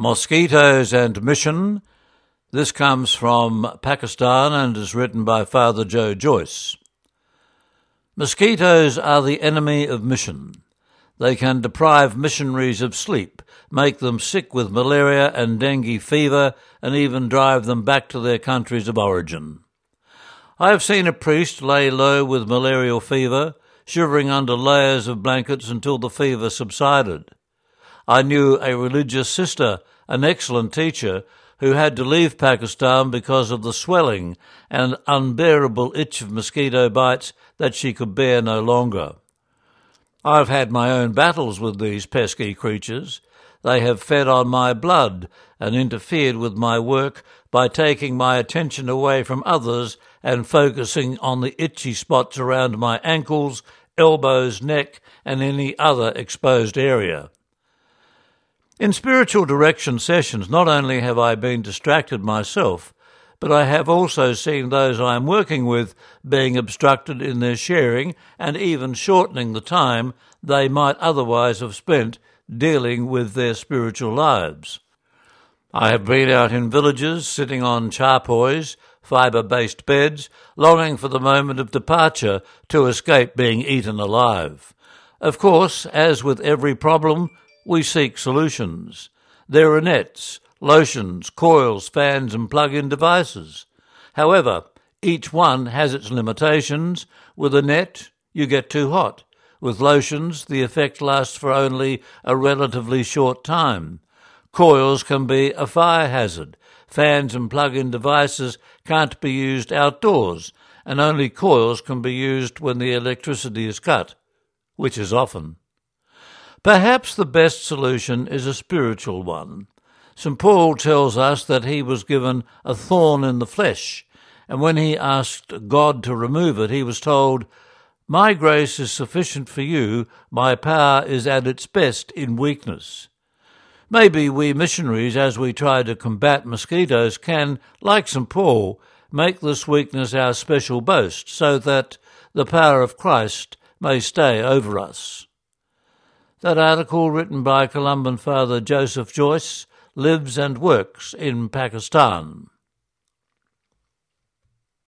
Mosquitoes and Mission. This comes from Pakistan and is written by Father Joe Joyce. Mosquitoes are the enemy of mission. They can deprive missionaries of sleep, make them sick with malaria and dengue fever, and even drive them back to their countries of origin. I have seen a priest lay low with malarial fever, shivering under layers of blankets until the fever subsided. I knew a religious sister, an excellent teacher, who had to leave Pakistan because of the swelling and unbearable itch of mosquito bites that she could bear no longer. I've had my own battles with these pesky creatures. They have fed on my blood and interfered with my work by taking my attention away from others and focusing on the itchy spots around my ankles, elbows, neck, and any other exposed area. In spiritual direction sessions, not only have I been distracted myself, but I have also seen those I am working with being obstructed in their sharing and even shortening the time they might otherwise have spent dealing with their spiritual lives. I have been out in villages sitting on charpoys, fibre based beds, longing for the moment of departure to escape being eaten alive. Of course, as with every problem, we seek solutions. There are nets, lotions, coils, fans, and plug in devices. However, each one has its limitations. With a net, you get too hot. With lotions, the effect lasts for only a relatively short time. Coils can be a fire hazard. Fans and plug in devices can't be used outdoors, and only coils can be used when the electricity is cut, which is often. Perhaps the best solution is a spiritual one. St. Paul tells us that he was given a thorn in the flesh, and when he asked God to remove it, he was told, My grace is sufficient for you, my power is at its best in weakness. Maybe we missionaries, as we try to combat mosquitoes, can, like St. Paul, make this weakness our special boast, so that the power of Christ may stay over us. That article, written by Columban Father Joseph Joyce, lives and works in Pakistan.